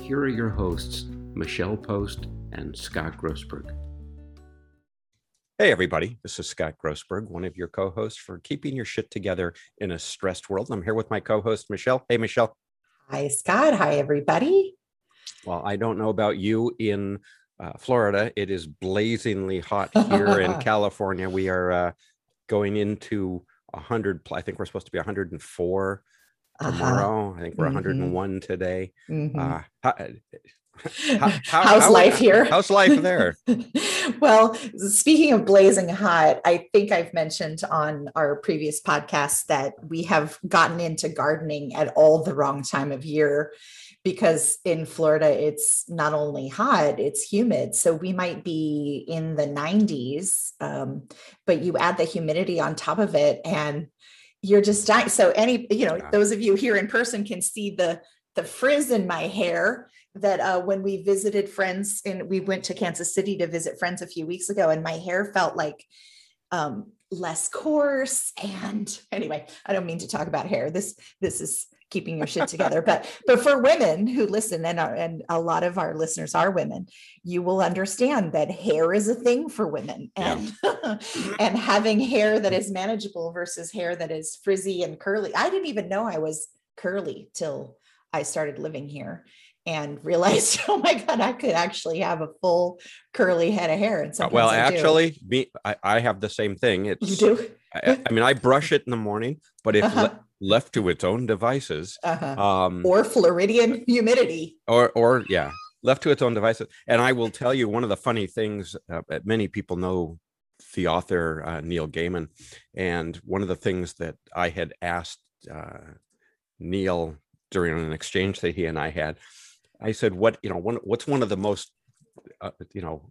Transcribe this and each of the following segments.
here are your hosts, Michelle Post and Scott Grossberg. Hey, everybody. This is Scott Grossberg, one of your co hosts for Keeping Your Shit Together in a Stressed World. I'm here with my co host, Michelle. Hey, Michelle. Hi, Scott. Hi, everybody. Well, I don't know about you in uh, Florida. It is blazingly hot here in California. We are uh, going into 100, I think we're supposed to be 104 tomorrow. Uh-huh. I think we're mm-hmm. 101 today. Mm-hmm. Uh, how, how, how, how's how, life here? How's life there? well, speaking of blazing hot, I think I've mentioned on our previous podcast that we have gotten into gardening at all the wrong time of year because in Florida it's not only hot, it's humid. So we might be in the 90s, um, but you add the humidity on top of it and you're just dying. So any, you know, yeah. those of you here in person can see the the frizz in my hair that uh, when we visited friends and we went to Kansas City to visit friends a few weeks ago, and my hair felt like um, less coarse. And anyway, I don't mean to talk about hair. This this is keeping your shit together. but but for women who listen, and are, and a lot of our listeners are women, you will understand that hair is a thing for women, and yeah. and having hair that is manageable versus hair that is frizzy and curly. I didn't even know I was curly till I started living here and realized, oh my God, I could actually have a full curly head of hair. And uh, well, I actually, me, I, I, have the same thing. It's, you do? I, I, mean, I brush it in the morning, but if uh-huh left to its own devices uh-huh. um, or floridian humidity. Or or yeah left to its own devices. And i will tell you one of the funny things uh, many people know the author uh, neil gaiman and one of the things that i had asked uh, neil during an exchange that he and i had i said what you know one, what's one of the most uh, you know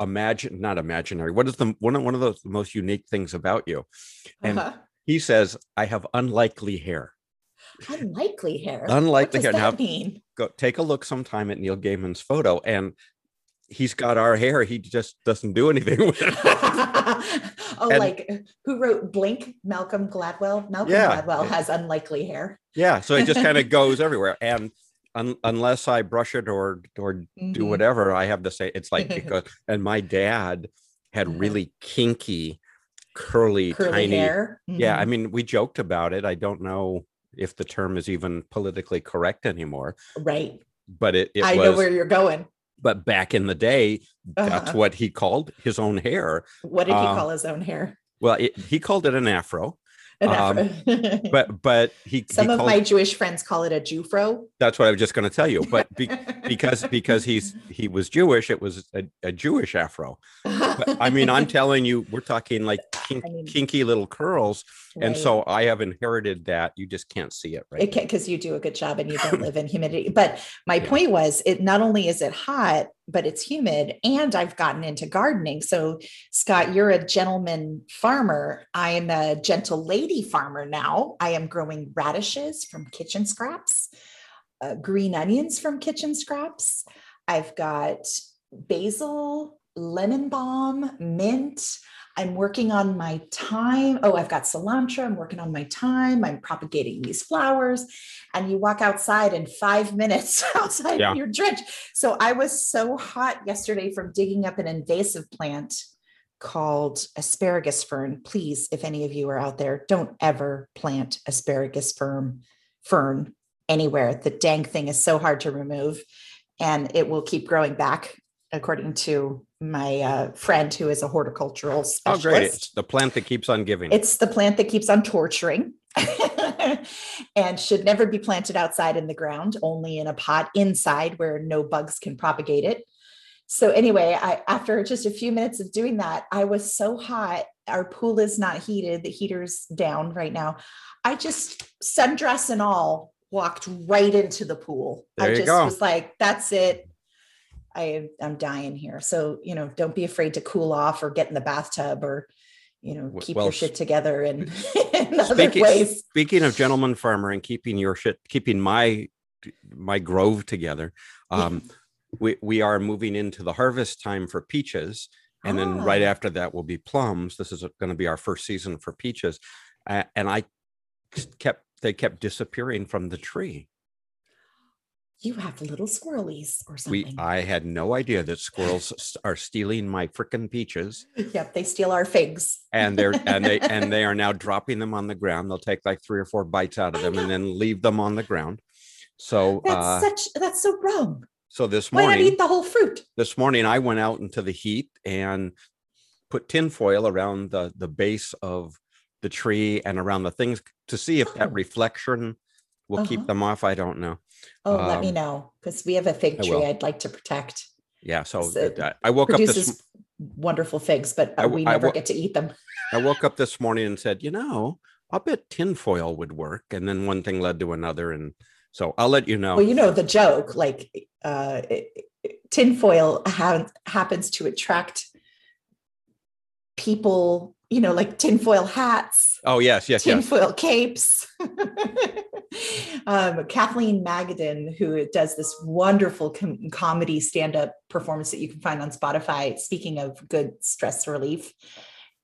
imagine not imaginary what is the one of one of those most unique things about you? And uh-huh he says, I have unlikely hair. Unlikely hair. Unlikely hair. now, mean? go take a look sometime at Neil Gaiman's photo, and he's got our hair. He just doesn't do anything with it. oh, and, like who wrote Blink? Malcolm Gladwell. Malcolm yeah, Gladwell has unlikely hair. Yeah, so it just kind of goes everywhere, and un- unless I brush it or or mm-hmm. do whatever, I have to say it's like because. and my dad had really kinky curly, curly tiny hair. Mm-hmm. Yeah, I mm-hmm. mean, we joked about it. I don't know if the term is even politically correct anymore. Right. But it, it I was, know where you're going. But back in the day, uh-huh. that's what he called his own hair. What did he uh, call his own hair? Well, it, he called it an afro. Um, but but he some he of my Jewish friends call it a Jufro. That's what I was just going to tell you. But be, because because he's he was Jewish, it was a, a Jewish afro. But, I mean, I'm telling you, we're talking like kink, I mean, kinky little curls, right. and so I have inherited that. You just can't see it, right? It because you do a good job and you don't live in humidity. But my yeah. point was, it not only is it hot, but it's humid and I've gotten into gardening. So, Scott, you're a gentleman farmer. I am a gentle lady farmer now. I am growing radishes from kitchen scraps, uh, green onions from kitchen scraps. I've got basil, lemon balm, mint. I'm working on my thyme. Oh, I've got cilantro. I'm working on my thyme. I'm propagating these flowers. And you walk outside in five minutes outside yeah. you're drenched. So I was so hot yesterday from digging up an invasive plant called asparagus fern. Please, if any of you are out there, don't ever plant asparagus fern fern anywhere. The dang thing is so hard to remove and it will keep growing back according to my uh, friend who is a horticultural specialist. Oh, great. It's the plant that keeps on giving. It's the plant that keeps on torturing and should never be planted outside in the ground, only in a pot inside where no bugs can propagate it. So anyway, I after just a few minutes of doing that, I was so hot. Our pool is not heated. The heater's down right now. I just sundress and all walked right into the pool. There I just go. was like, that's it I I'm dying here. So, you know, don't be afraid to cool off or get in the bathtub or, you know, keep well, your shit together in, in other Speaking, ways. speaking of gentleman farmer and keeping your shit, keeping my my grove together, um, we we are moving into the harvest time for peaches, and then right Ah. after that will be plums. This is going to be our first season for peaches, uh, and I kept they kept disappearing from the tree. You have little squirrelies or something. We. I had no idea that squirrels are stealing my frickin' peaches, yep, they steal our figs. and they're and they and they are now dropping them on the ground. They'll take like three or four bites out of them and then leave them on the ground. So That's uh, such that's so wrong. so this morning, Why not eat the whole fruit? this morning I went out into the heat and put tinfoil around the the base of the tree and around the things to see if that Oh. reflection will Uh-huh. keep them off. I don't know. Oh, let me Um, know because we have a fig tree. I'd like to protect. Yeah. So So uh, I woke up this Produces wonderful figs, but uh, we I never w- get to eat them. I woke up this morning and said, you know, I'll bet tinfoil would work. And then one thing led to another. And so I'll let you know. Well, you know the joke, like uh, tinfoil ha- happens to attract people. You know, like tinfoil hats, oh, yes, yes, yes. tinfoil capes. um, Kathleen Madigan, who does this wonderful com- comedy stand-up performance that you can find on Spotify. Speaking of good stress relief,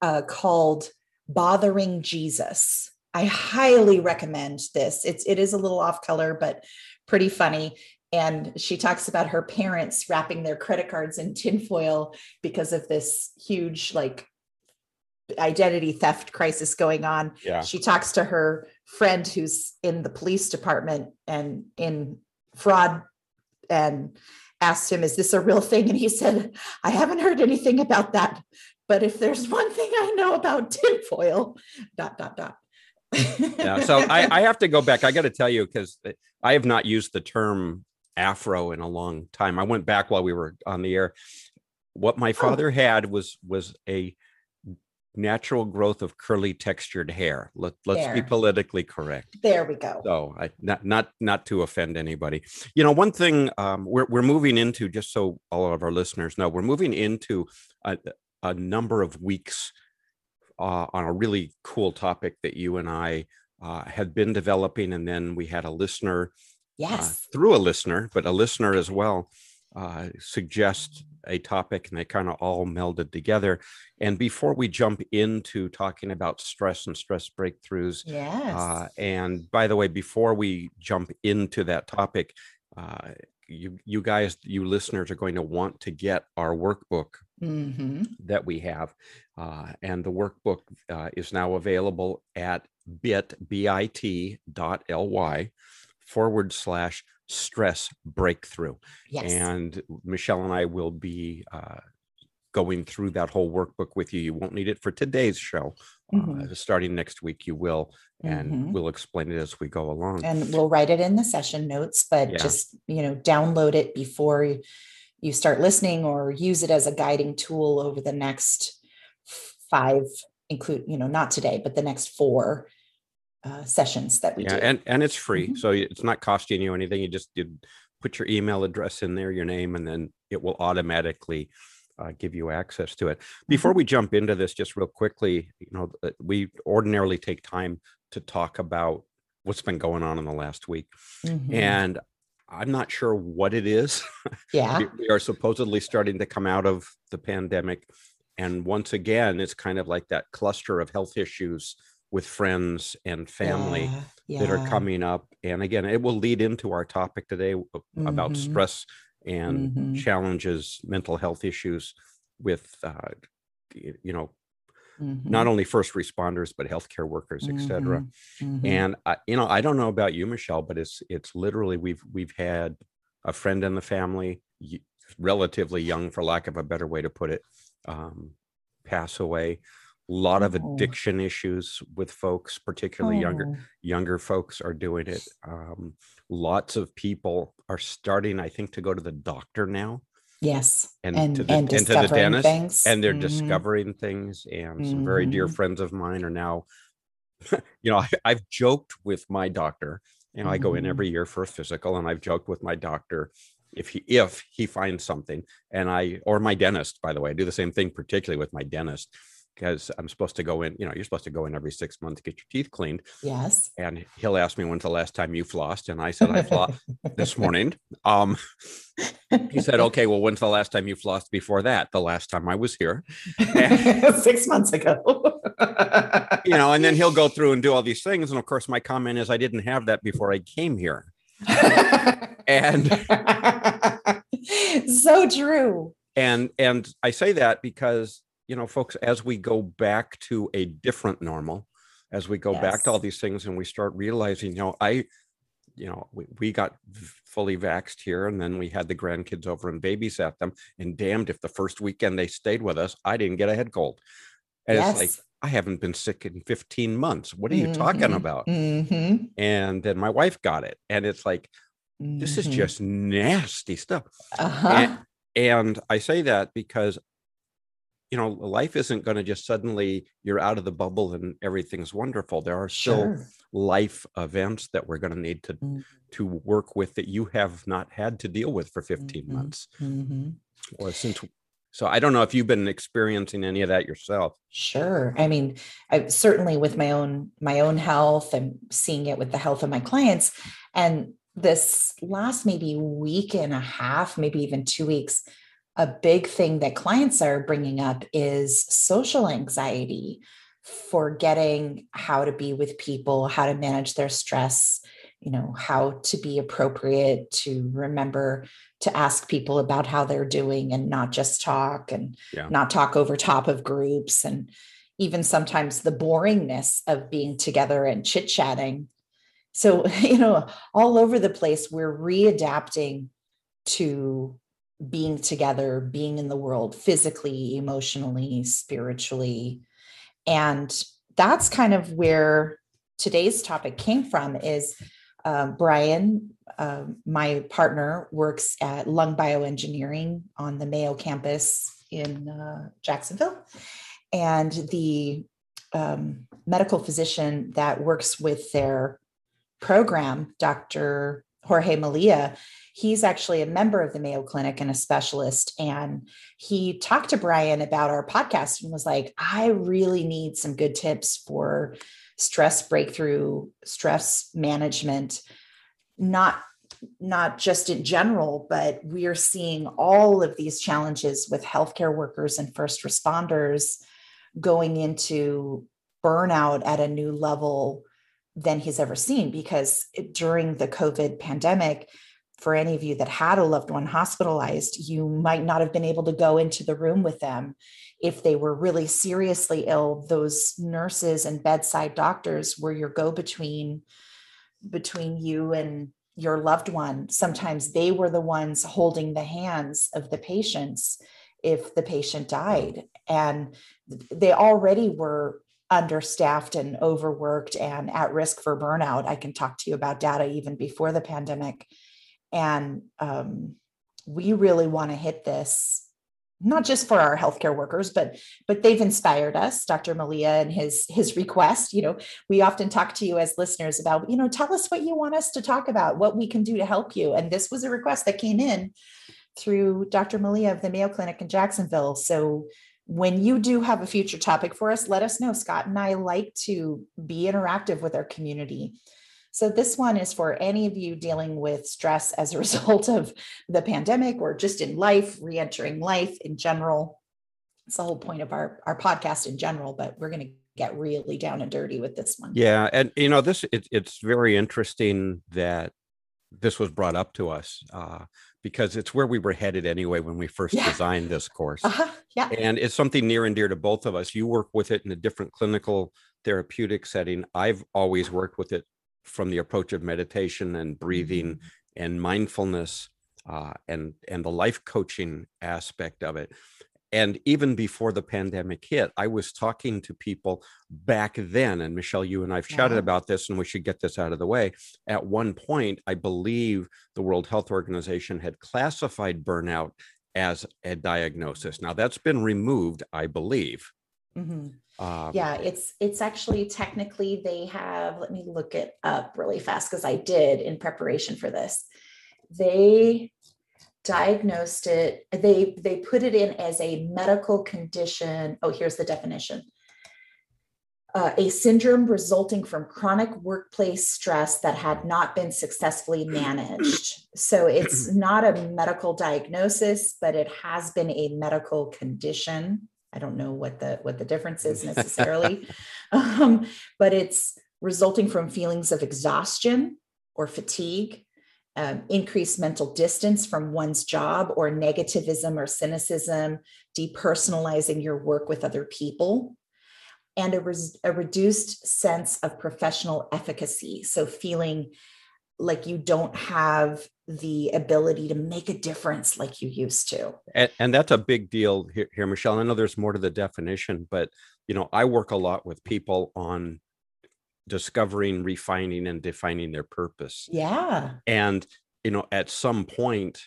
uh, called "Bothering Jesus." I highly recommend this. It's it is a little off color, but pretty funny. And she talks about her parents wrapping their credit cards in tinfoil because of this huge like identity theft crisis going on Yeah. she talks to her friend who's in the police department and in fraud and asked him, Is this a real thing? And he said, I haven't heard anything about that. But if there's one thing I know about tinfoil, dot, dot, dot. yeah so I, I have to go back i got to tell you because i have not used the term afro in a long time i went back while we were on the air what my oh. father had was was a natural growth of curly textured hair Let, let's be politically correct there we go. so I not not not to offend anybody. You know, one thing um, we're we're moving into, just so all of our listeners know, we're moving into a, a number of weeks uh, on a really cool topic that you and I uh, had been developing, and then we had a listener uh, Yes. through a listener, but a listener as well, uh, suggest a topic, and they kind of all melded together. And before we jump into talking about stress and stress breakthroughs, Yes. uh, and by the way, before we jump into that topic, uh, you you guys, you listeners, are going to want to get our workbook Mhm. that we have, uh, and the workbook uh, is now available at bit bit dot ly forward slash stress breakthrough. Yes. And Michelle and I will be uh, going through that whole workbook with you. You won't need it for today's show. Uh, Mhm. starting next week, you will, and Mhm. we'll explain it as we go along. and we'll write it in the session notes but Yeah. just you know download it before you, you start listening or use it as a guiding tool over the next five include you know not today but the next four uh, sessions that we yeah, do and and it's free, Mhm. so it's not costing you anything. You just you put your email address in there, your name, and then it will automatically uh, give you access to it. Before we jump into this, just real quickly, you know, uh, we ordinarily take time to talk about what's been going on in the last week, Mhm. and I'm not sure what it is. yeah we are supposedly starting to come out of the pandemic and once again it's kind of like that cluster of health issues with friends and family yeah, that are coming up and again it will lead into our topic today w- about Mhm. stress and Mhm. challenges mental health issues with uh, you know not Mhm. only first responders but healthcare workers etc Mhm. Mhm. and I, you know i don't know about you michelle but it's it's literally we've we've had a friend in the family relatively young for lack of a better way to put it um, pass away lot of Oh. addiction issues with folks particularly younger Oh, younger folks are doing it um, lots of people are starting i think to go to the doctor now yes and and to the- and and to the dentist, things and they're Mhm. discovering things and some very dear Mhm. friends of mine are now you know I, i've joked with my doctor you know i go in Mhm. every year for a physical and i've joked with my doctor if he if he finds something and i or my dentist by the way i do the same thing particularly with my dentist because i'm supposed to go in you know you're supposed to go in every six months to get your teeth cleaned Yes. and he'll ask me when's the last time you flossed and i said i flossed this morning um he said okay well when's the last time you flossed before that the last time i was here Six months ago. you know and then he'll go through and do all these things and of course my comment is i didn't have that before i came here and so true. and and i say that because you know folks as we go back to a different normal as we go back to all these things and we start realizing you know i you know we, we got fully vaxxed here and then we had the grandkids over and babysat them and damned if the first weekend they stayed with us i didn't get a head cold and it's like i haven't been sick in 15 months what are you talking Mhm. about Mhm. and then my wife got it and it's like this is Mhm. just nasty stuff uh-huh. and, and I say that because, you know, life isn't going to just suddenly you're out of the bubble and everything's wonderful. There are still sure. life events that we're going to need to Mm. to work with that you have not had to deal with for 15 Mhm. months Mhm. or since. So I don't know if you've been experiencing any of that yourself. Sure. I mean, I certainly with my own my own health and seeing it with the health of my clients. And this last maybe week and a half, maybe even two weeks, a big thing that clients are bringing up is social anxiety, forgetting how to be with people, how to manage their stress, you know, how to be appropriate, to remember to ask people about how they're doing and not just talk and Yeah. not talk over top of groups and even sometimes the boringness of being together and chit chatting. So, you know, all over the place, we're readapting to being together, being in the world physically, emotionally, spiritually. And that's kind of where today's topic came from is um, Brian, um, my partner, works at lung bioengineering on the Mayo campus in uh, Jacksonville. And the um, medical physician that works with their program, Dr. Jorge Mallea, he's actually a member of the Mayo Clinic and a specialist. And he talked to Brian about our podcast and was like, I really need some good tips for stress breakthrough, stress management, not not just in general, but we are seeing all of these challenges with healthcare workers and first responders going into burnout at a new level than he's ever seen because during the COVID pandemic, for any of you that had a loved one hospitalized, you might not have been able to go into the room with them. If they were really seriously ill, those nurses and bedside doctors were your go between between you and your loved one. Sometimes they were the ones holding the hands of the patients if the patient died. And they already were understaffed and overworked and at risk for burnout. I can talk to you about data even before the pandemic. And um, we really want to hit this not just for our healthcare workers but but they've inspired us dr Mallea and his his request. You know we often talk to you as listeners about you know tell us what you want us to talk about what we can do to help you. And this was a request that came in through dr Mallea of the mayo clinic in jacksonville. So when you do have a future topic for us let us know. Scott and i like to be interactive with our community so this one is for any of you dealing with stress as a result of the pandemic or just in life, re-entering life in general. It's the whole point of our, our podcast in general, but we're going to get really down and dirty with this one. Yeah, and you know this it, it's very interesting that this was brought up to us uh, because it's where we were headed anyway when we first Yeah. designed this course. Uh-huh. Yeah. and it's something near and dear to both of us. You work with it in a different clinical therapeutic setting. I've always worked with it from the approach of meditation and breathing and mindfulness uh, and and the life coaching aspect of it. And even before the pandemic hit, I was talking to people back then. And Michelle, you and I've chatted Yeah. about this, and we should get this out of the way. At one point, I believe the World Health Organization had classified burnout as a diagnosis. Now that's been removed, I believe. Mhm. Um, Yeah, it's it's actually technically they have, let me look it up really fast because I did in preparation for this. They diagnosed it they they put it in as a medical condition oh here's the definition uh, a syndrome resulting from chronic workplace stress that had not been successfully managed. So it's not a medical diagnosis, but it has been a medical condition. I don't know what the what the difference is necessarily, um, but it's resulting from feelings of exhaustion or fatigue, um, increased mental distance from one's job, or negativism or cynicism, depersonalizing your work with other people and a, res- a reduced sense of professional efficacy. So, feeling like you don't have the ability to make a difference like you used to. And, and that's a big deal here, here, Michelle. I know there's more to the definition, but you know, I work a lot with people on discovering, refining, and defining their purpose. Yeah. And you know, at some point,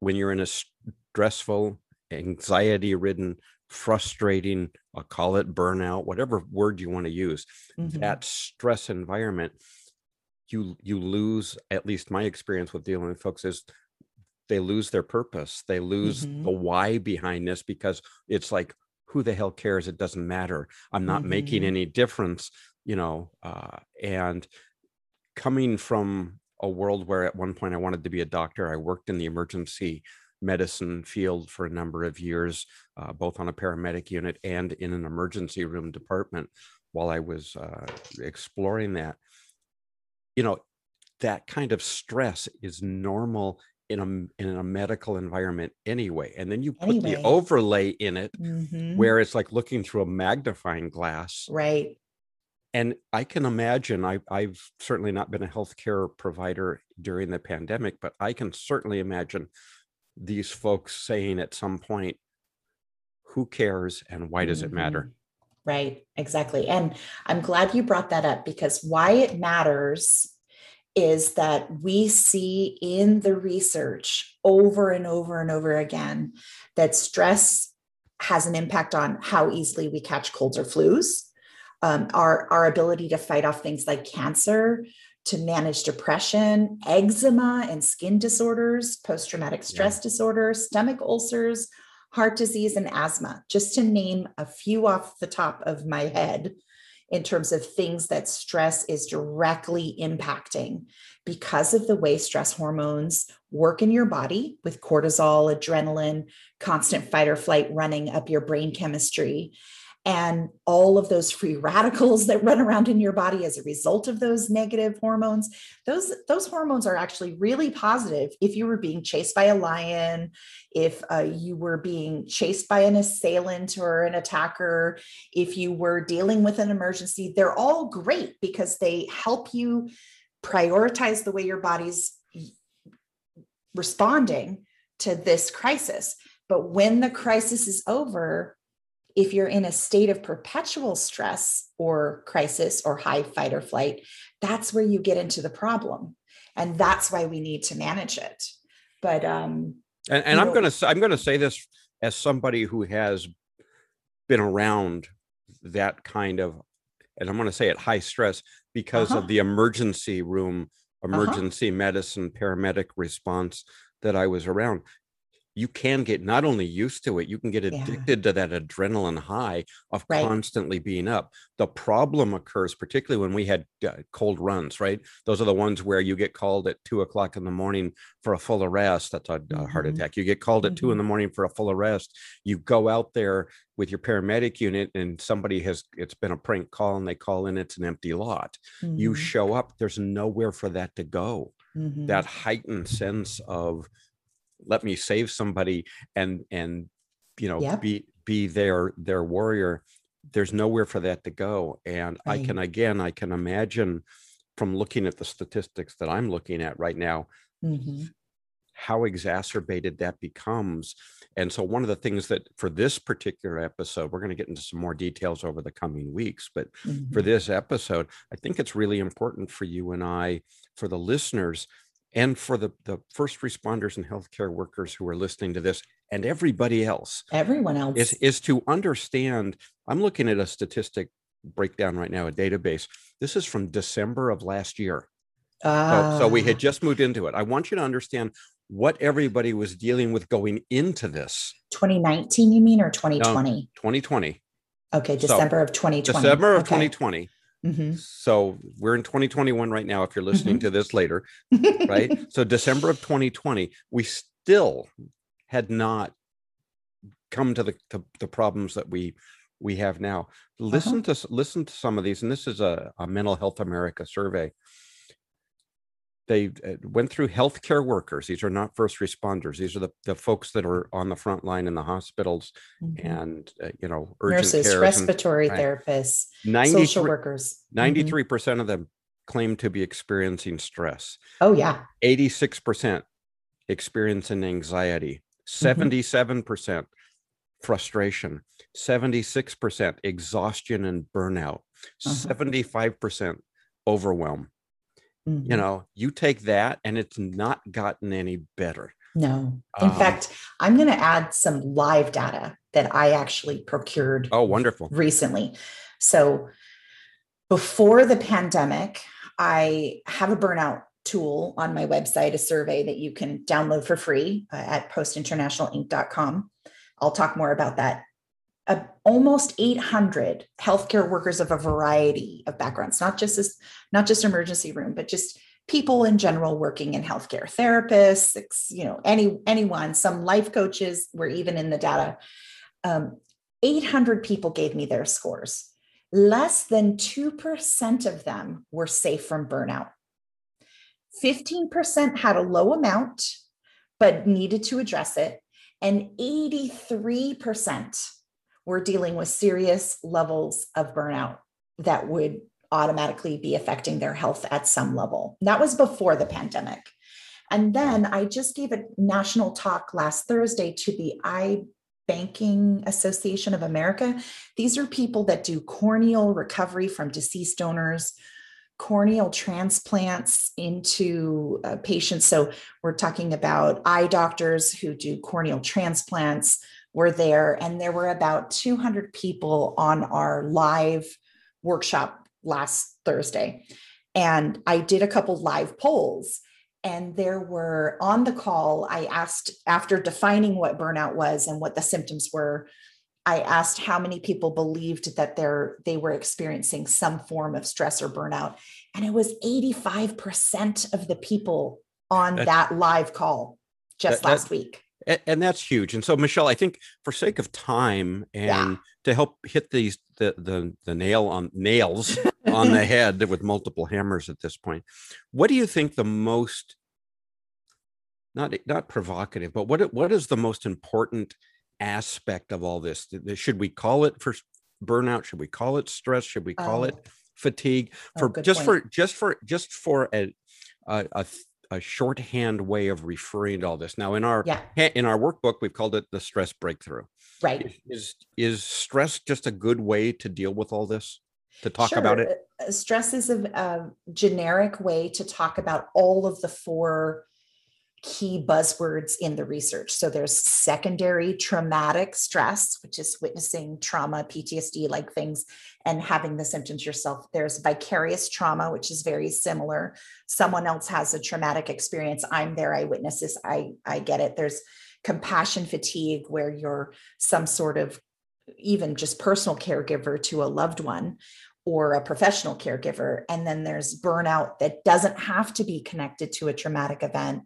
when you're in a stressful, anxiety-ridden frustrating i'll call it burnout whatever word you want to use mm-hmm. that stress environment you you lose at least my experience with dealing with folks is they lose their purpose they lose mm-hmm. the why behind this because it's like who the hell cares it doesn't matter i'm not mm-hmm. making any difference you know uh, and coming from a world where at one point i wanted to be a doctor i worked in the emergency medicine field for a number of years, uh, both on a paramedic unit and in an emergency room department while I was uh, exploring that. You know, that kind of stress is normal in a in a medical environment anyway and then you put anyway. the overlay in it mm-hmm. where it's like looking through a magnifying glass right and i can imagine I, i've certainly not been a healthcare provider during the pandemic but i can certainly imagine these folks saying at some point, who cares and why does it matter? Mm-hmm. Right, exactly. And I'm glad you brought that up because why it matters is that we see in the research over and over and over again that stress has an impact on how easily we catch colds or flus, um, our, our ability to fight off things like cancer, to manage depression, eczema and skin disorders, post traumatic stress yeah. disorder, stomach ulcers, heart disease, and asthma, just to name a few off the top of my head in terms of things that stress is directly impacting because of the way stress hormones work in your body with cortisol, adrenaline, constant fight or flight running up your brain chemistry and all of those free radicals that run around in your body as a result of those negative hormones those those hormones are actually really positive if you were being chased by a lion if uh, you were being chased by an assailant or an attacker if you were dealing with an emergency they're all great because they help you prioritize the way your body's responding to this crisis. But when the crisis is over if you're in a state of perpetual stress or crisis or high fight or flight, that's where you get into the problem. And that's why we need to manage it. But um and, and I'm gonna I'm gonna say this as somebody who has been around that kind of and I'm going to say it high stress because uh-huh. of the emergency room, uh-huh. emergency uh-huh. medicine, paramedic response that I was around you can get not only used to it, you can get addicted yeah. to that adrenaline high of right. constantly being up. The problem occurs, particularly when we had uh, cold runs, right? Those are the ones where you get called at two o'clock in the morning for a full arrest. That's a, mm-hmm. heart attack. You get called at mm-hmm. two in the mm-hmm. morning for a full arrest. You go out there with your paramedic unit and somebody has, it's been a prank call and they call in, it's an empty lot. Mm-hmm. You show up, there's nowhere for that to go. That mm-hmm. heightened sense of, let me save somebody and and you know yep. be be their their warrior there's nowhere for that to go and right. i can again i can imagine from looking at the statistics that i'm looking at right now mm-hmm. how exacerbated that becomes and so one of the things that for this particular episode we're going to get into some more details over the coming weeks but mm-hmm. for this episode i think it's really important for you and i for the listeners and for the, the first responders and healthcare workers who are listening to this and everybody else everyone else is, is to understand i'm looking at a statistic breakdown right now a database this is from december of last year uh. so, so we had ah. just moved into it i want you to understand what everybody was dealing with going into this 2019, you mean, or 2020? 2020. Okay, December so, of 2020. December of okay. 2020. Mm-hmm. So we're in 2021 right now, if you're listening mm-hmm. to this later, right? so December of 2020, we still had not come to the to the problems that we we have now. Listen uh-huh. to listen to some of these, and this is a, a Mental Health America survey they uh, went through healthcare workers. These are not first responders. These are the, the folks that are on the front line in the hospitals mm-hmm. and, uh, you know, nurses, respiratory and, therapists, 90, social workers. 93% mm-hmm. of them claim to be experiencing stress. Oh, yeah. 86% experiencing anxiety, 77% mm-hmm. frustration, 76% exhaustion and burnout, uh-huh. 75% overwhelm. Mm-hmm. You know, you take that and it's not gotten any better. No. In um, fact, I'm going to add some live data that I actually procured. Oh, wonderful. Recently. So before the pandemic, I have a burnout tool on my website, a survey that you can download for free uh, at postinternationalinc.com. I'll talk more about that almost 800 healthcare workers of a variety of backgrounds, not just this, not just emergency room, but just people in general working in healthcare, therapists, you know, any anyone. Some life coaches were even in the data. Um, 800 people gave me their scores. Less than 2% of them were safe from burnout. 15% had a low amount, but needed to address it. And 83% we're dealing with serious levels of burnout that would automatically be affecting their health at some level. That was before the pandemic. And then I just gave a national talk last Thursday to the Eye Banking Association of America. These are people that do corneal recovery from deceased donors, corneal transplants into uh, patients. So we're talking about eye doctors who do corneal transplants, were there, and there were about 200 people on our live workshop last Thursday. And I did a couple live polls. And there were on the call, I asked after defining what burnout was and what the symptoms were, I asked how many people believed that they're they were experiencing some form of stress or burnout. And it was 85% of the people on that, that live call just that, last that, week and, and, that's huge and so michelle i think for sake of time and yeah. to help hit these the the, the nail on nails on the head with multiple hammers at this point what do you think the most not not provocative but what what is the most important aspect of all this should we call it for burnout should we call it stress should we call oh. it fatigue oh, for oh, just point. for just for just for a, a, a a shorthand way of referring to all this. Now, in our yeah. in our workbook, we've called it the stress breakthrough. Right. Is is stress just a good way to deal with all this? To talk sure. about it. Uh, stress is a, a generic way to talk about all of the four key buzzwords in the research. So there's secondary traumatic stress, which is witnessing trauma, PTSD like things, and having the symptoms yourself. There's vicarious trauma, which is very similar. Someone else has a traumatic experience. I'm there, I witness this, I, I get it. There's compassion fatigue, where you're some sort of even just personal caregiver to a loved one or a professional caregiver. And then there's burnout that doesn't have to be connected to a traumatic event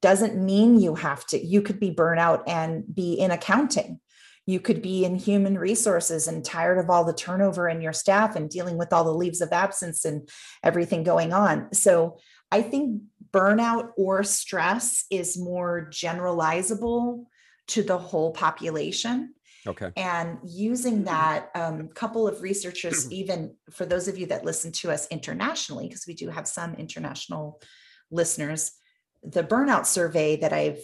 doesn't mean you have to. You could be burnout and be in accounting. You could be in human resources and tired of all the turnover in your staff and dealing with all the leaves of absence and everything going on. So I think burnout or stress is more generalizable to the whole population. Okay. And using that, a um, couple of researchers, even for those of you that listen to us internationally, because we do have some international listeners, the burnout survey that I've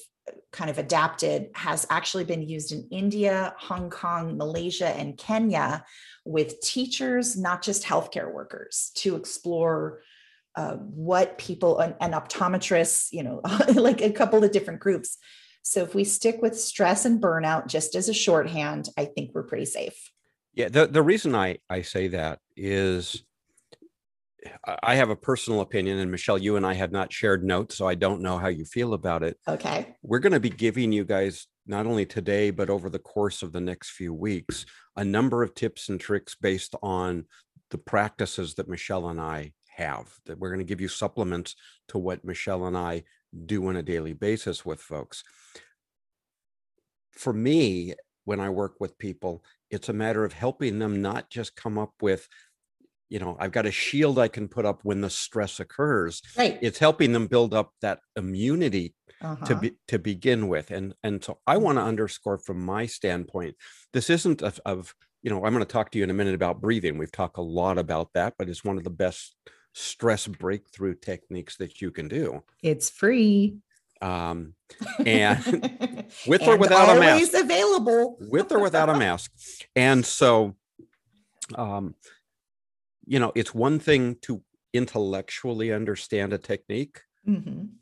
kind of adapted has actually been used in India, Hong Kong, Malaysia, and Kenya with teachers, not just healthcare workers, to explore uh, what people and, and optometrists, you know, like a couple of different groups. So if we stick with stress and burnout just as a shorthand, I think we're pretty safe. Yeah, the, the reason I, I say that is I have a personal opinion, and Michelle, you and I have not shared notes, so I don't know how you feel about it. Okay. We're going to be giving you guys not only today, but over the course of the next few weeks, a number of tips and tricks based on the practices that Michelle and I have. That we're going to give you supplements to what Michelle and I do on a daily basis with folks. For me, when I work with people, it's a matter of helping them not just come up with you know i've got a shield i can put up when the stress occurs Right. it's helping them build up that immunity to Uh-huh. be, to begin with and and so i want to underscore from my standpoint this isn't of, of you know i'm going to talk to you in a minute about breathing we've talked a lot about that but it's one of the best stress breakthrough techniques that you can do It's free. um and with or without a mask available. with or without a mask. And so, um, you know, it's one thing to intellectually understand a technique. Mhm.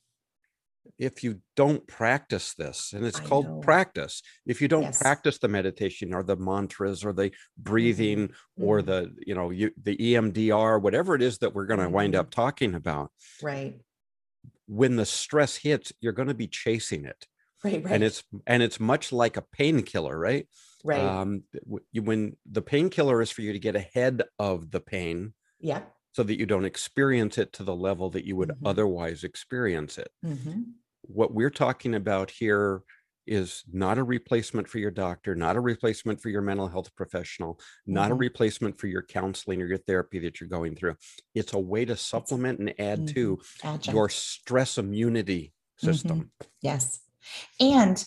If you don't practice this, and it's I called know. practice, if you don't Yes. practice the meditation or the mantras or the breathing or Mhm. the, you know, you, the EMDR, whatever it is that we're going to wind Mhm. up talking about, Right. when the stress hits, you're going to be chasing it. Right. Right. And it's and it's much like a painkiller, right? Right. um when the painkiller is for you to get ahead of the pain yeah. so that you don't experience it to the level that you would Mhm. otherwise experience it Mhm. what we're talking about here is not a replacement for your doctor not a replacement for your mental health professional not a Mhm. replacement for your counseling or your therapy that you're going through it's a way to supplement and add to Adjunct. your stress immunity system Yes. And,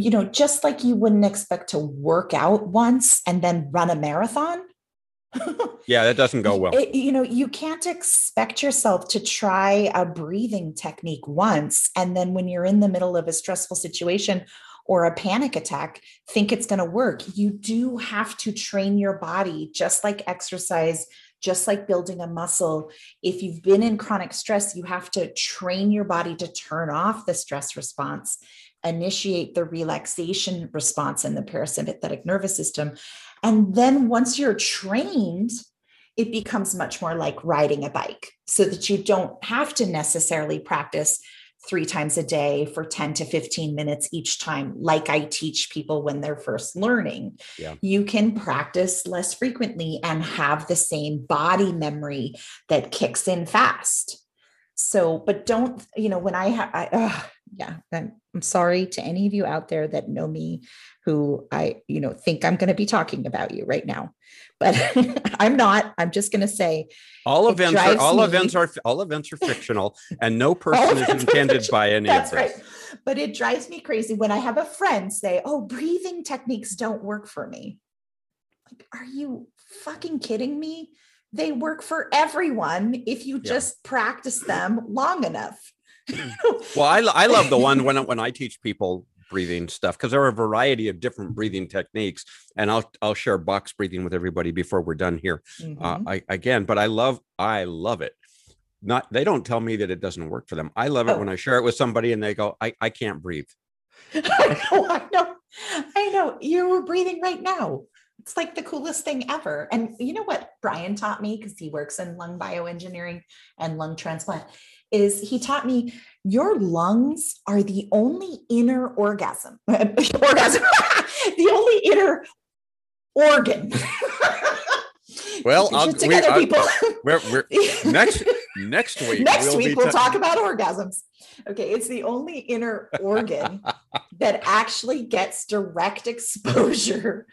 you know, just like you wouldn't expect to work out once and then run a marathon. yeah that doesn't go well it- you know, you can't expect yourself to try a breathing technique once. And then when you're in the middle of a stressful situation or a panic attack, think it's going to work. You do have to train your body, just like exercise, just like building a muscle. If you've been in chronic stress, you have to train your body to turn off the stress response, initiate the relaxation response in the parasympathetic nervous system. And then once you're trained, it becomes much more like riding a bike so that you don't have to necessarily practice three times a day for 10 to 15 minutes each time, like I teach people when they're first learning. Yeah. You can practice less frequently and have the same body memory that kicks in fast. So, but don't, you know, when I have, I, ugh, yeah, I'm, I'm sorry to any of you out there that know me who I, you know, think I'm going to be talking about you right now, but I'm not. I'm just going to say, all events are all me- events are all events are fictional and no person is intended by any that's of this right. But it drives me crazy when I have a friend say, oh, breathing techniques don't work for me. Like, are you fucking kidding me? They work for everyone if you Yeah. just practice them long enough. Well, I, I love the one when I- when I teach people breathing stuff because there are a variety of different breathing techniques, and I'll I'll share box breathing with everybody before we're done here. Uh, Mhm. I again, but I love I love it. Not they don't tell me that it doesn't work for them. I love it Oh. when I share it with somebody and they go, I I can't breathe. I know, I know, I know. You were breathing right now. It's like the coolest thing ever. And you know what Brian taught me because he works in lung bioengineering and lung transplant is he taught me your lungs are the only inner orgasm orgasm the only inner organ. Well, I'll- your we, people. We're, we're next next week. Next we'll week we'll ta- talk about orgasms. Okay, it's the only inner organ that actually gets direct exposure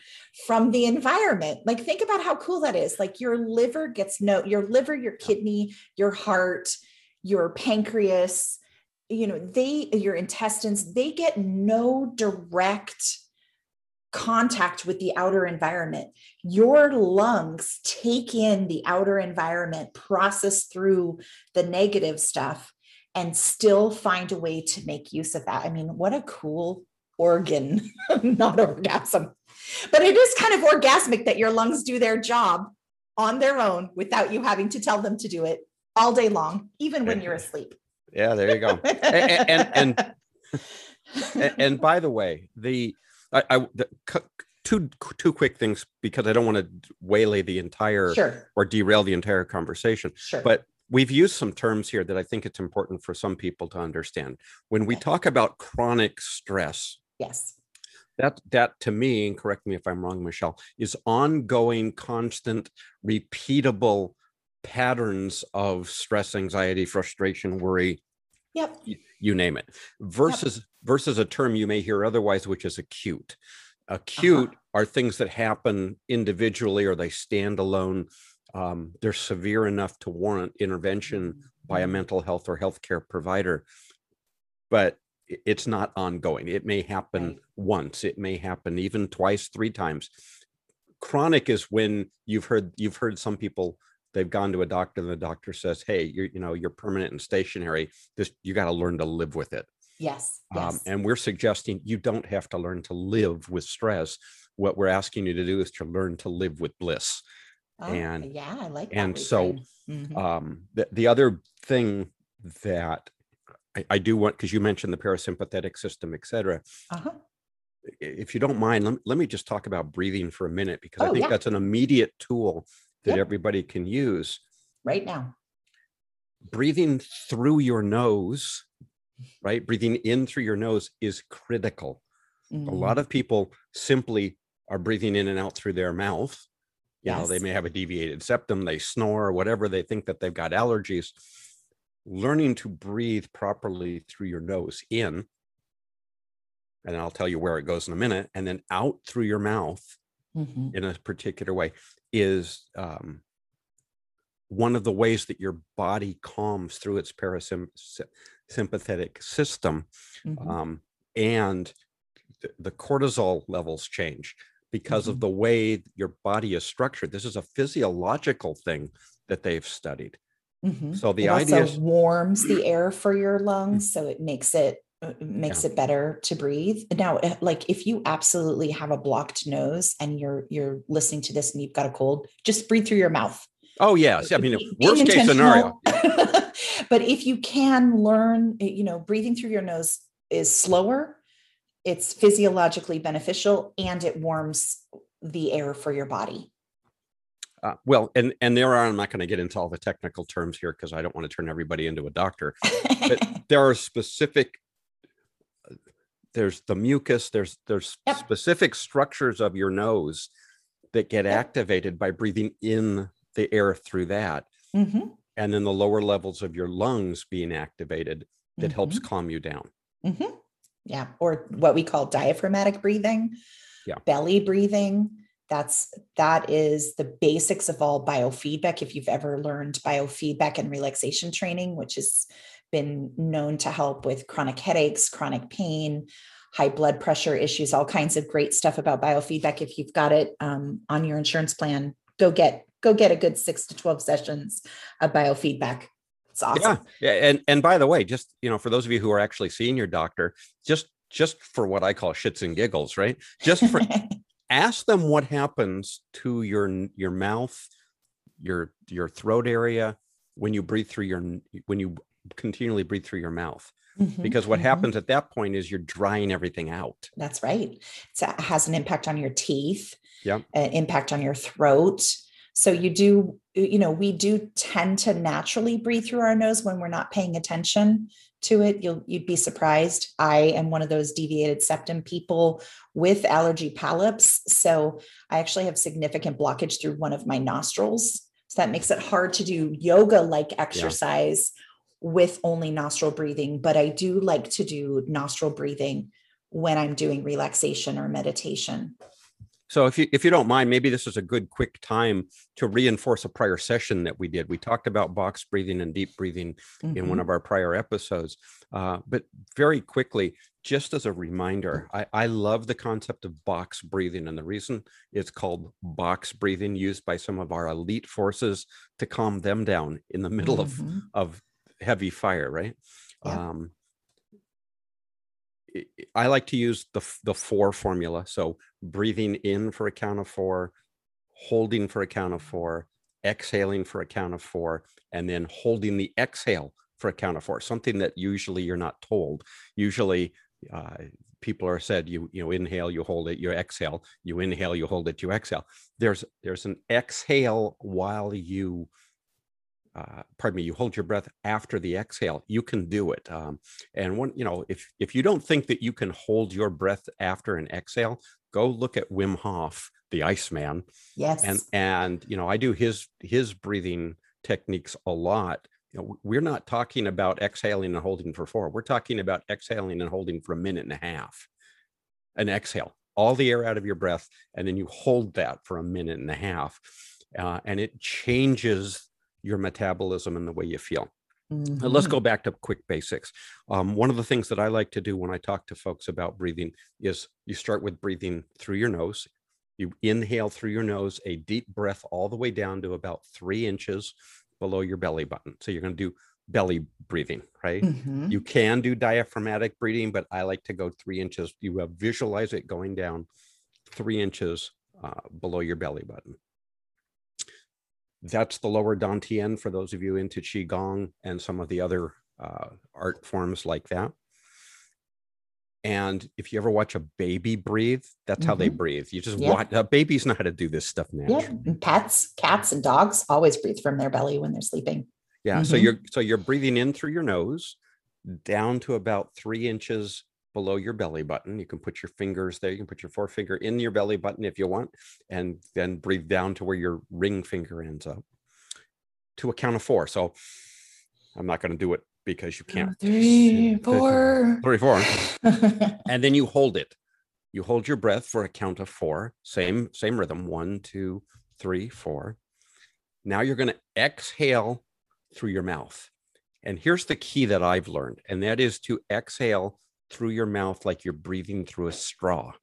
from the environment. Like think about how cool that is. Like your liver gets no your liver, your kidney, your heart, your pancreas, you know, they your intestines, they get no direct contact with the outer environment. Your lungs take in the outer environment, process through the negative stuff, and still find a way to make use of that. I mean, what a cool organ, not orgasm. But it is kind of orgasmic that your lungs do their job on their own without you having to tell them to do it all day long, even when you're asleep. Yeah, there you go. and, and, and and, by the way, the I, I the, two two quick things because I don't want to waylay the entire Sure, or derail the entire conversation. sure. But we've used some terms here that I think it's important for some people to understand. When we Okay. talk about chronic stress, Yes. that that to me, and correct me if I'm wrong, Michelle, is ongoing, constant, repeatable patterns of stress, anxiety, frustration, worry, Yep. you name it. Versus versus a term you may hear otherwise which is acute. Acute are things that happen individually or they stand alone. Um, they're severe enough to warrant intervention by a mental health or healthcare provider but it's not ongoing. It may happen Right. once. It may happen even twice three times. Chronic is when you've heard you've heard some people they've gone to a doctor and the doctor says hey you're you know you're permanent and stationary this you got to learn to live with it Yes. um, Yes. and we're suggesting you don't have to learn to live with stress what we're asking you to do is to learn to live with bliss Oh, and- yeah, I like that. and so. Mhm. um, the, the other thing that I, I do want because you mentioned the parasympathetic system et cetera Uh-huh. if you don't mind let, let me just talk about breathing for a minute because i Oh, think yeah. that's an immediate tool that Yep. everybody can use. Right now. breathing through your nose right? Breathing in through your nose is critical. A Mm, lot of people simply are breathing in and out through their mouth. You know they may have a deviated septum they snore whatever they think that they've got allergies. Learning to breathe properly through your nose in and i'll tell you where it goes in a minute and then out through your mouth mhm. in a particular way is um, one of the ways that your body calms through its parasympathetic system Mhm. um, and th- the cortisol levels change because of Mhm. the way your body is structured this is a physiological thing that they've studied Mhm. so the it idea also is warms the air for your lungs, so it makes it uh, makes it better to breathe. Now, eh, like if you absolutely have a blocked nose and you're you're listening to this and you've got a cold, just breathe through your mouth. oh yes i mean being worst case scenario but if you can learn, eh, you know, breathing through your nose is slower, it's physiologically beneficial, and it warms the air for your body. uh, well and and there are i'm not going to get into all the technical terms here because i don't want to turn everybody into a doctor but there are specific there's the mucus there's there's Yep. specific structures of your nose that get Yep. activated by breathing in the air through that Mhm, and then the lower levels of your lungs being activated that helps mhm. calm you down Mhm. Yeah, or what we call diaphragmatic breathing. Yeah. Belly breathing. That's that is the basics of all biofeedback. If you've ever learned biofeedback and relaxation training, which has been known to help with chronic headaches, chronic pain, high blood pressure issues, all kinds of great stuff about biofeedback. If you've got it um, on your insurance plan, go get go get a good six to twelve sessions of biofeedback. It's awesome. yeah yeah and and by the way just you know for those of you who are actually seeing your doctor just just for what i call shits and giggles right just for ask them what happens to your your mouth your your throat area when you breathe through your when you continually breathe through your mouth Mhm, because what mhm. happens at that point is you're drying everything out That's right. So it has an impact on your teeth, Yep. an impact on your throat. So you do, you know, we do tend to naturally breathe through our nose when we're not paying attention to it. You'll you'd be surprised. I am one of those deviated septum people with allergy polyps. So I actually have significant blockage through one of my nostrils. So that makes it hard to do yoga like exercise with only nostril breathing. But I do like to do nostril breathing when I'm doing relaxation or meditation. so if you if you don't mind maybe this is a good quick time to reinforce a prior session that we did we talked about box breathing and deep breathing in one Mhm. of our prior episodes. Uh, but very quickly, just as a reminder, I, I love the concept of box breathing. And the reason it's called box breathing, used by some of our elite forces to calm them down in the middle of, Mhm. of heavy fire, right? Yeah. Um, I- like to use the, the four formula. So breathing in for a count of four, holding for a count of four, exhaling for a count of four, and then holding the exhale for a count of four, something that usually you're not told. Usually, uh, people are said you you know inhale you hold it you exhale you inhale you hold it you exhale there's there's an exhale while you uh, pardon me you hold your breath after the exhale you can do it um, and one you know if if you don't think that you can hold your breath after an exhale go look at wim hof the iceman yes and and you know i do his his breathing techniques a lot you know, we're not talking about exhaling and holding for four. We're talking about exhaling and holding for a minute and a half. An exhale, all the air out of your breath, and then you hold that for a minute and a half. Uh, and it changes your metabolism and the way you feel. Mm-hmm. Let's go back to quick basics. Um, one of the things that I like to do when I talk to folks about breathing is you start with breathing through your nose. You inhale through your nose, a deep breath all the way down to about three inches below your belly button. So you're going to do belly breathing, right? Mm-hmm. You can do diaphragmatic breathing, but I like to go three inches. You visualize it going down three inches uh, below your belly button. That's the lower dantian for those of you into Qigong and some of the other uh, art forms like that. And if you ever watch a baby breathe, that's mm-hmm. how they mm-hmm. breathe. You just watch uh, babies know how to do this stuff naturally. Yeah. Pets, cats, and dogs always breathe from their belly when they're sleeping. Yeah. Mm-hmm. So you're so you're breathing in through your nose down to about three inches below your belly button. You can put your fingers there. You can put your forefinger in your belly button if you want, and then breathe down to where your ring finger ends up to a count of four. So I'm not going to do it because you can't. Three, four. Three, four. and then you hold it. You hold your breath for a count of four. Same, same rhythm. One, two, three, four. Now you're going to exhale through your mouth. And here's the key that I've learned, and that is to exhale through your mouth like you're breathing through a straw.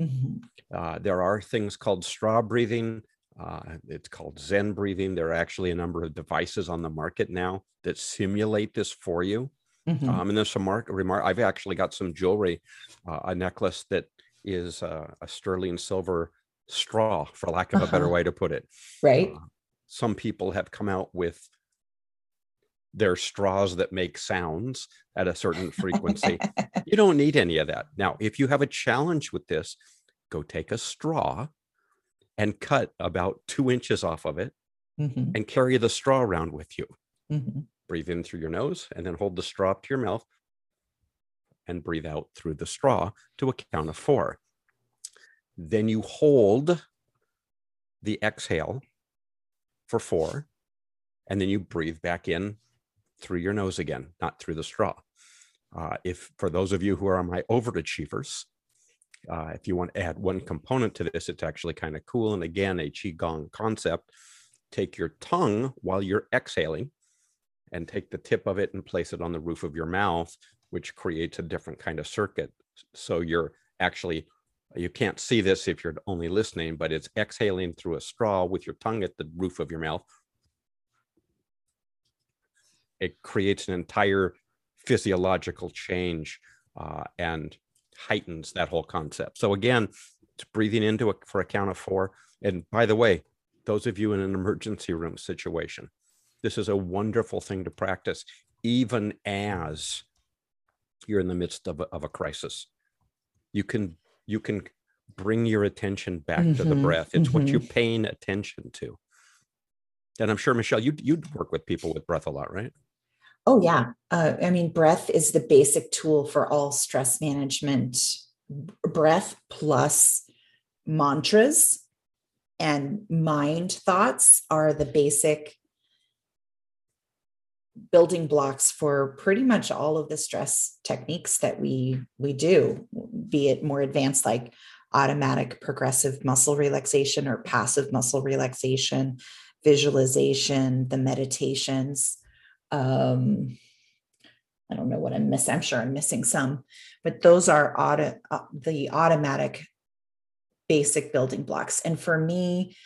Mm-hmm. Uh, there are things called straw breathing. Uh, it's called Zen breathing. There are actually a number of devices on the market now that simulate this for you. Mm-hmm. Um, and there's some mark remark. I've actually got some jewelry, uh, a necklace that is uh, a sterling silver straw, for lack of a better uh-huh. way to put it. Right. Uh, some people have come out with their straws that make sounds at a certain frequency. you don't need any of that. Now, if you have a challenge with this, go take a straw and cut about two inches off of it mm-hmm. and carry the straw around with you. Mm-hmm. Breathe in through your nose and then hold the straw up to your mouth and breathe out through the straw to a count of four. Then you hold the exhale for four, and then you breathe back in through your nose again, not through the straw. Uh, if for those of you who are my overachievers, uh, if you want to add one component to this, it's actually kind of cool. And again, a Qigong concept take your tongue while you're exhaling and take the tip of it and place it on the roof of your mouth, which creates a different kind of circuit. So you're actually, you can't see this if you're only listening, but it's exhaling through a straw with your tongue at the roof of your mouth. It creates an entire physiological change. Uh, and heightens that whole concept. So again, it's breathing into it for a count of four. And by the way, those of you in an emergency room situation, this is a wonderful thing to practice, even as you're in the midst of a, of a crisis. You can you can bring your attention back mm-hmm, to the mm-hmm, breath. It's mm-hmm. what you're paying attention to. And I'm sure Michelle, you you'd work with people with breath a lot, right? Oh, yeah. Uh, I mean, breath is the basic tool for all stress management. Breath plus mantras and mind thoughts are the basic building blocks for pretty much all of the stress techniques that we we do be it more advanced like automatic progressive muscle relaxation or passive muscle relaxation visualization the meditations um, I don't know what I'm missing. I'm sure I'm missing some, but those are auto, uh, the automatic basic building blocks. And for me,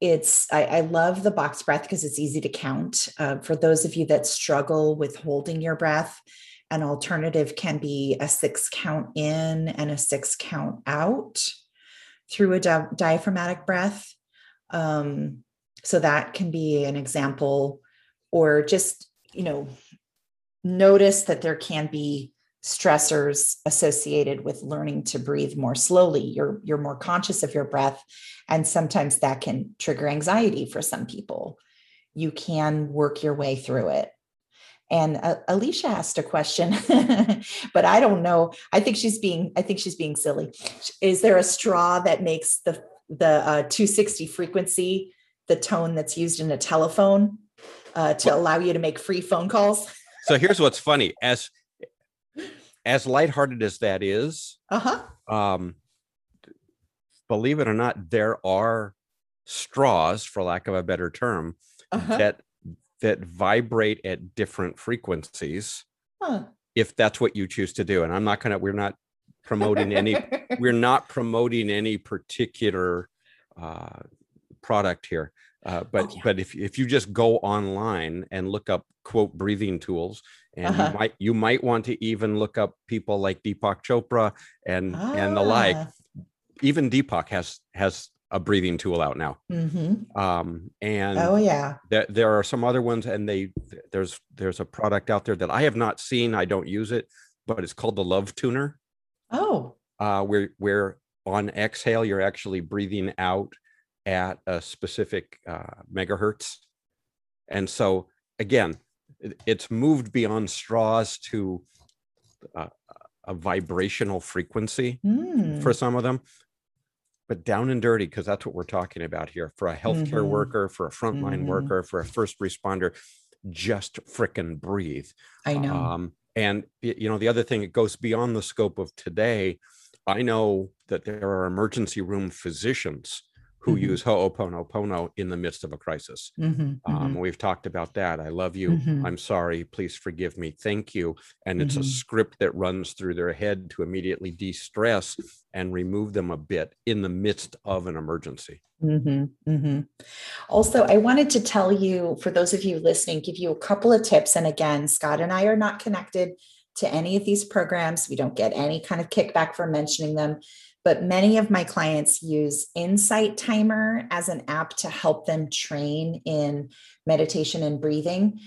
it's I, I love the box breath because it's easy to count. Uh, for those of you that struggle with holding your breath, an alternative can be a six count in and a six count out through a di- diaphragmatic breath. Um, so that can be an example, or just you know, notice that there can be stressors associated with learning to breathe more slowly. You're you're more conscious of your breath and sometimes that can trigger anxiety for some people. You can work your way through it. And uh, alicia asked a question but i don't know. I think she's being i think she's being silly. Is there a straw that makes the the uh, 260 frequency the tone that's used in a telephone uh, to allow you to make free phone calls so here's what's funny as as lighthearted as that is, uh-huh. um, believe it or not, there are straws, for lack of a better term, uh-huh. that that vibrate at different frequencies. Huh. If that's what you choose to do, and I'm not gonna, we're not promoting any, we're not promoting any particular uh, product here. Uh, but oh, yeah. but if if you just go online and look up quote breathing tools, and uh-huh. you might you might want to even look up people like Deepak Chopra and ah. and the like. Ah. Even Deepak has has a breathing tool out now. Mm-hmm. Um, and oh yeah, there, there are some other ones, and they there's there's a product out there that I have not seen. I don't use it, but it's called the Love Tuner. Oh, uh, where where on exhale you're actually breathing out at a specific uh, megahertz. And so, again, it's moved beyond straws to uh, a vibrational frequency mm. for some of them. But down and dirty, because that's what we're talking about here for a healthcare mm-hmm. worker, for a frontline mm-hmm. worker, for a first responder, just frickin' breathe. I know. Um, and, you know, the other thing, it goes beyond the scope of today. I know that there are emergency room physicians who mm-hmm. use ho'oponopono in the midst of a crisis. Mm-hmm, um, mm-hmm. We've talked about that. I love you. Mm-hmm. I'm sorry. Please forgive me. Thank you. And it's a mm-hmm. script that runs through their head to immediately de stress and remove them a bit in the midst of an emergency. Mm-hmm, also, I wanted to tell you, for those of you listening, give you a couple of tips. And again, Scott and I are not connected to any of these programs. We don't get any kind of kickback for mentioning them but many of my clients use Insight Timer as an app to help them train in meditation and breathing.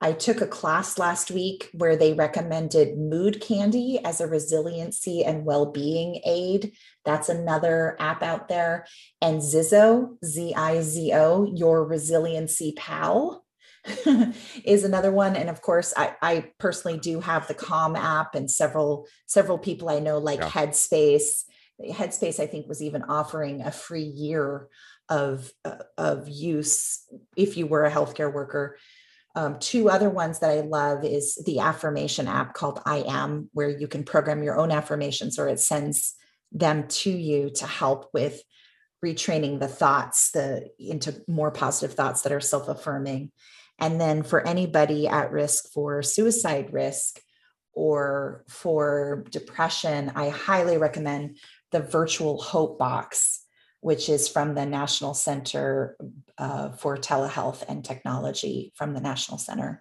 I took a class last week where they recommended Mood Candy as a resiliency and well being aid. That's another app out there. And Zizo, Z I Z O, your resiliency pal. is another one and of course I, I personally do have the calm app and several several people i know like yeah. headspace Headspace, I think, was even offering a free year of, uh, of use if you were a healthcare worker. Um, two other ones that I love is the affirmation app called I Am, where you can program your own affirmations or it sends them to you to help with retraining the thoughts the into more positive thoughts that are self-affirming and then for anybody at risk for suicide risk or for depression i highly recommend the virtual hope box which is from the national center uh, for telehealth and technology from the national center.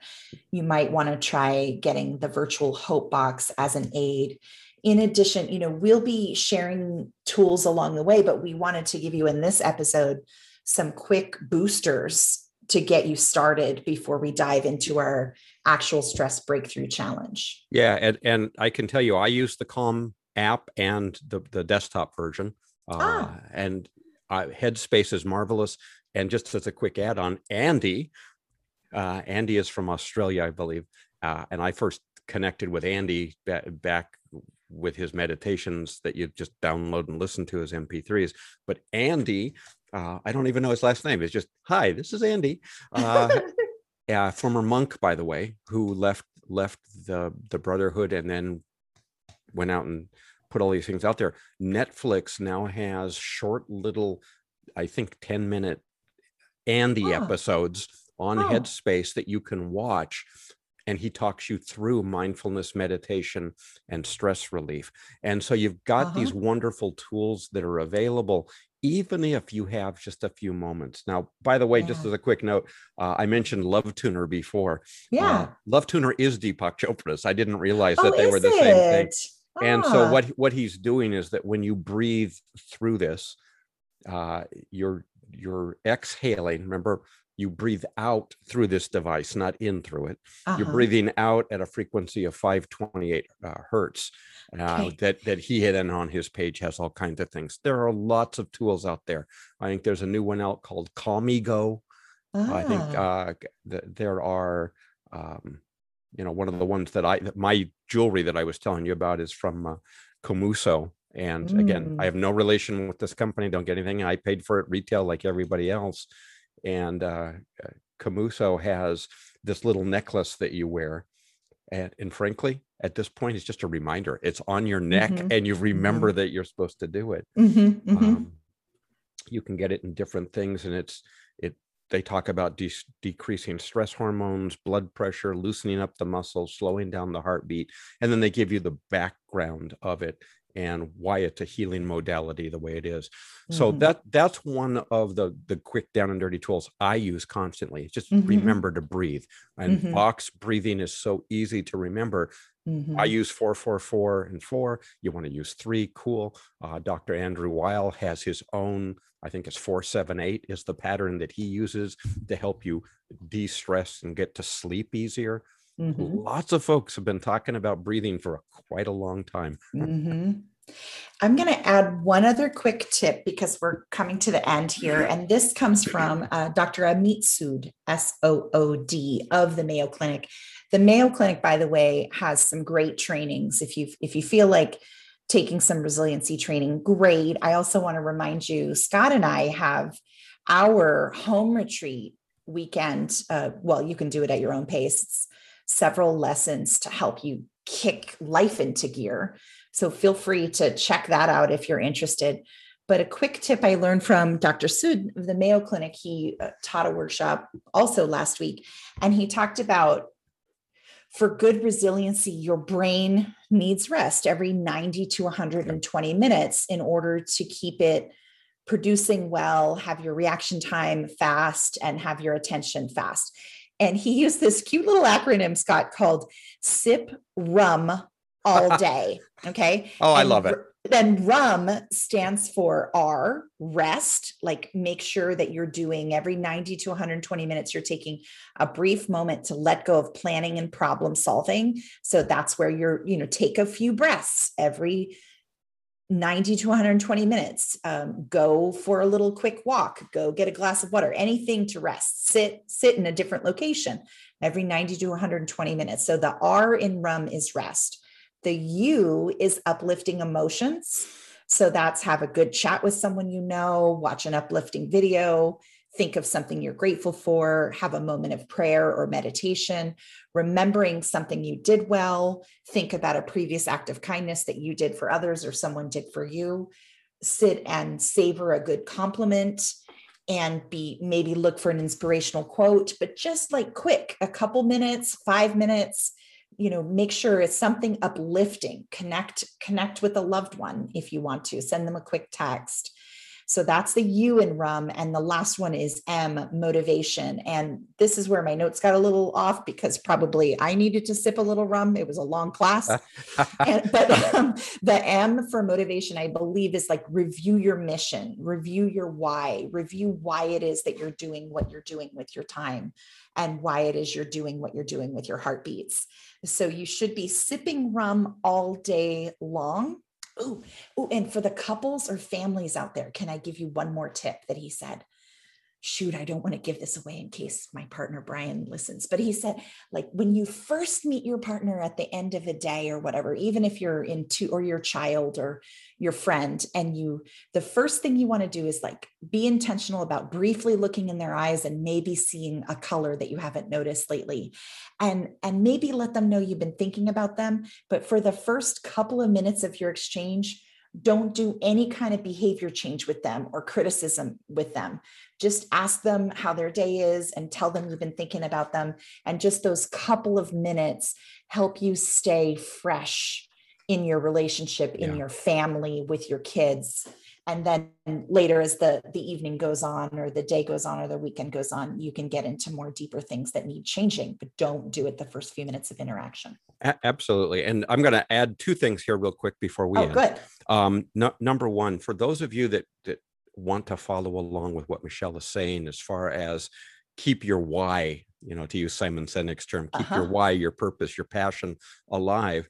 You might want to try getting the virtual hope box as an aid. In addition you know we'll be sharing tools along the way but we wanted to give you in this episode some quick boosters to get you started before we dive into our actual stress breakthrough challenge. Yeah and, and i can tell you i use the calm app and the, the desktop version. Uh, ah. And uh, Headspace is marvelous. And just as a quick add on, Andy, uh, Andy is from Australia, I believe. Uh, and I first connected with Andy back with his meditations that you just download and listen to as MP3s. But Andy, uh, I don't even know his last name. It's just, hi, this is Andy. Uh, former monk, by the way, who left left the the Brotherhood and then went out and put all these things out there. Netflix now has short little, I think, 10 minute Andy oh. episodes on oh. Headspace that you can watch. And he talks you through mindfulness meditation and stress relief. And so you've got uh-huh. these wonderful tools that are available, even if you have just a few moments. Now, by the way, yeah. just as a quick note, uh, I mentioned Love Tuner before. Yeah. Uh, Love Tuner is Deepak Chopra's. I didn't realize oh, that they were the it? same thing. And so ah. what what he's doing is that when you breathe through this, uh, you're you're exhaling. Remember, you breathe out through this device, not in through it. You're Uh-huh. breathing out at a frequency of 528 uh, hertz. Uh, Okay. that that he had in on his page has all kinds of things. There are lots of tools out there. I think there's a new one out called Calmigo. I think Ah, uh, th- there are, um, you know, one of the ones that I, that my jewelry that I was telling you about is from uh. And again, Mm. I have no relation with this company. Don't get anything. I paid for it retail like everybody else. And uh, Komuso has this little necklace that you wear. And, and frankly, at this point, it's just a reminder. It's on your neck, Mhm. and you remember that you're supposed to do it mhm, mhm. um, you can get it in different things and it's it they talk about de- decreasing stress hormones blood pressure loosening up the muscles slowing down the heartbeat and then they give you the background of it and why it's a healing modality the way it is so Mhm. that that's one of the the quick down and dirty tools i use constantly just Mhm. remember to breathe and Mhm. box breathing is so easy to remember I Mhm. use four, four, four, and four. You want to use three, cool. Uh, Dr. Andrew Weil has his own. I think it's four, seven, eight is the pattern that he uses to help you de-stress and get to sleep easier. Mhm. Lots of folks have been talking about breathing for quite a long time. Mhm. I'm going to add one other quick tip because we're coming to the end here. And this comes from uh, Dr. Amit Sood, S O O D, of the Mayo Clinic. The Mayo Clinic, by the way, has some great trainings. If you if you feel like taking some resiliency training, great. I also want to remind you, Scott and I have our home retreat weekend. Uh, well, you can do it at your own pace. It's several lessons to help you kick life into gear. So feel free to check that out if you're interested. But a quick tip I learned from Dr. Sood of the Mayo Clinic, he uh, taught a workshop also last week, and he talked about for good resiliency, your brain needs rest every 90 to 120 minutes in order to keep it producing well, have your reaction time fast, and have your attention fast. And he used this cute little acronym, Scott, called SIP RUM all day. Okay. Oh, I love it. Then RUM stands for R, rest, like make sure that you're doing every 90 to 120 minutes, you're taking a brief moment to let go of planning and problem solving. So that's where you're, you know, take a few breaths every 90 to 120 minutes. Um, go for a little quick walk, go get a glass of water, anything to rest, sit, sit in a different location every 90 to 120 minutes. So the R in RUM is rest. The U is uplifting emotions. So that's have a good chat with someone you know, watch an uplifting video, think of something you're grateful for, have a moment of prayer or meditation, remembering something you did well, think about a previous act of kindness that you did for others or someone did for you, sit and savor a good compliment and be maybe look for an inspirational quote, but just like quick, a couple minutes, 5 minutes, you know make sure it's something uplifting. Connect connect with a loved one if you want to. Send them a quick text so that's the u in rum and the last one is m motivation and this is where my notes got a little off because probably i needed to sip a little rum it was a long class and, but um, the M for motivation, I believe, is like review your mission, review your why, review why it is that you're doing what you're doing with your time and why it is you're doing what you're doing with your heartbeats. So you should be sipping rum all day long. Oh, and for the couples or families out there, can I give you one more tip that he said? Shoot, I don't want to give this away in case my partner Brian listens. But he said, like, when you first meet your partner at the end of a day or whatever, even if you're in two or your child or your friend, and you, the first thing you want to do is like be intentional about briefly looking in their eyes and maybe seeing a color that you haven't noticed lately. And, and maybe let them know you've been thinking about them. But for the first couple of minutes of your exchange, don't do any kind of behavior change with them or criticism with them. Just ask them how their day is and tell them you've been thinking about them. And just those couple of minutes help you stay fresh in your relationship, in Yeah. your family, with your kids. And then later, as the, the evening goes on, or the day goes on, or the weekend goes on, you can get into more deeper things that need changing, but don't do it the first few minutes of interaction. A- absolutely. And I'm going to add two things here real quick before we Oh, end. good. Um, no, number one, for those of you that that want to follow along with what Michelle is saying, as far as keep your why, you know, to use Simon Sinek's term, keep your Uh-huh. why, your purpose, your passion alive.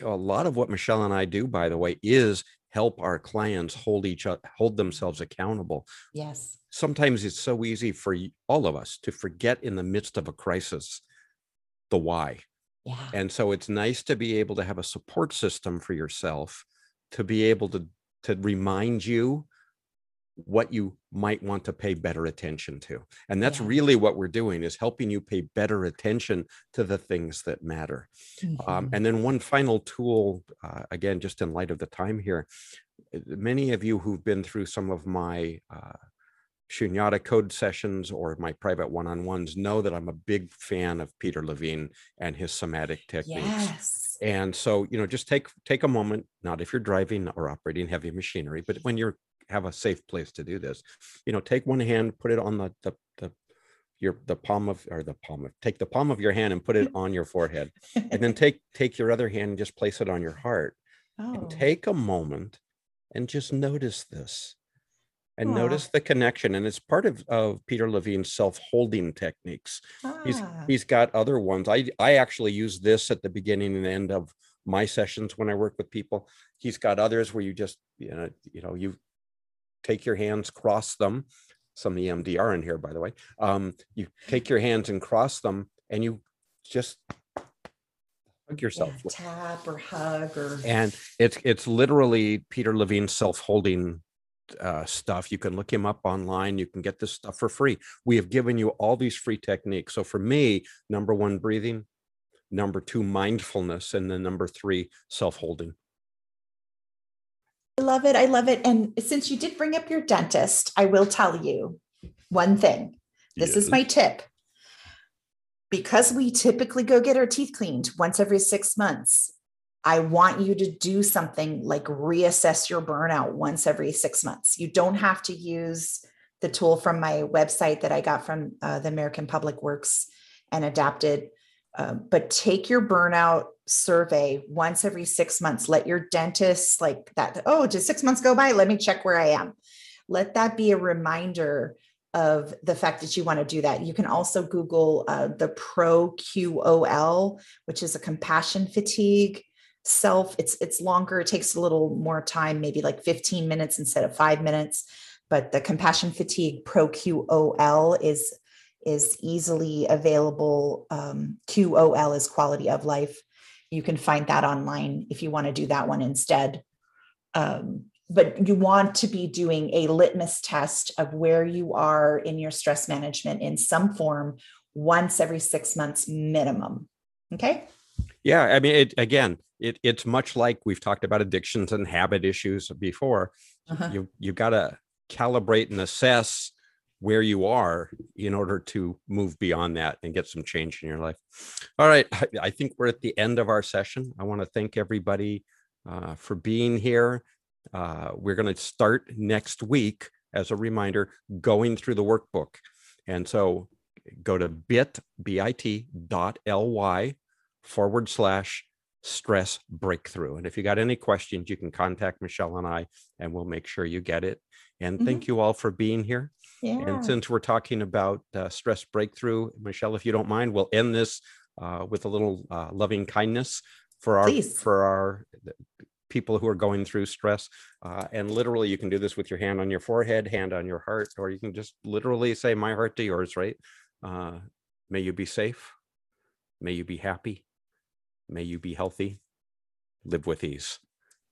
A lot of what Michelle and I do, by the way, is help our clients hold each other, hold themselves accountable. Yes. Sometimes it's so easy for all of us to forget in the midst of a crisis the why. Yeah. And so it's nice to be able to have a support system for yourself to be able to to remind you what you might want to pay better attention to. And that's Yeah. really what we're doing is helping you pay better attention to the things that matter. Um, Mhm. and then one final tool, uh, again, just in light of the time here, uh, many of you who've been through some of my uh, Shunyata code sessions or my private one-on-ones know that I'm a big fan of Peter Levine and his somatic techniques. yes. And so, you know, just take take a moment, not if you're driving or operating heavy machinery, but when you're have a safe place to do this, you know, take one hand, put it on the the, the your the palm of or the palm of take the palm of your hand and put it on your forehead. And then take take your other hand and just place it on your heart. Oh. and take a moment and just notice this. And Aw. notice the connection. And it's part of, of peter levine's self-holding techniques. He's Ah, he's got other ones. I i actually use this at the beginning and end of my sessions when i work with people. He's got others where you just you know you know you take your hands cross them. Some emdr in here by the way. Um you take your hands and cross them and you just hug yourself yeah, tap or hug or and it's it's literally peter levine's self-holding uh, stuff. You can look him up online. You can get this stuff for free. We have given you all these free techniques. So for me number one breathing number two mindfulness and then number three self-holding I love it. I love it. And since you did bring up your dentist, I will tell you one thing. This is my tip. Because we typically go get our teeth cleaned once every six months, I want you to do something like reassess your burnout once every six months. You don't have to use the tool from my website that I got from uh, the American Public Works and adapted. Um, but take your burnout survey once every six months. Let your dentist, like that, oh, just six months go by? Let me check where I am. Let that be a reminder of the fact that you want to do that. You can also Google uh, the Pro QOL, which is a compassion fatigue self. It's it's longer. It takes a little more time, maybe like 15 minutes instead of five minutes. But the compassion fatigue Pro QOL is is easily available. Um, QOL is quality of life. You can find that online if you want to do that one instead. Um, but you want to be doing a litmus test of where you are in your stress management in some form once every six months minimum. Okay. yeah i mean it again it, it's much like we've talked about addictions and habit issues before Uh-huh. you you got to calibrate and assess where you are in order to move beyond that and get some change in your life. All right i, think we're at the end of our session. I want to thank everybody uh, for being here. Uh, we're going to start next week as a reminder going through the workbook. And so go to bit bit dot ly forward slash stress breakthrough. And if you got any questions you can contact michelle and i and we'll make sure you get it. And thank you all for being here Yeah. and since we're talking about uh, stress breakthrough michelle if you don't mind we'll end this uh, with a little uh, loving kindness for our Please. for our people who are going through stress. Uh, and literally you can do this with your hand on your forehead hand on your heart or you can just literally say my heart to yours right? Uh, may you be safe. May you be happy. May you be healthy. Live with ease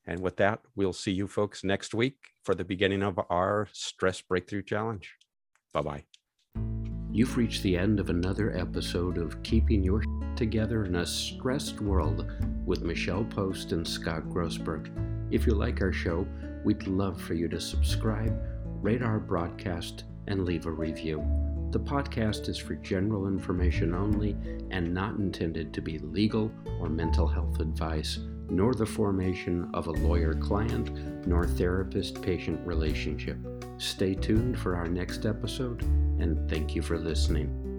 and with that we'll see you folks next week for the beginning of our stress breakthrough challenge bye bye You've reached the end of another episode of Keeping Your Together in a Stressed World with Michelle Post and Scott Grossberg. If you like our show, we'd love for you to subscribe, rate our broadcast, and leave a review. The podcast is for general information only and not intended to be legal or mental health advice, nor the formation of a lawyer client nor therapist patient relationship. Stay tuned for our next episode, and thank you for listening.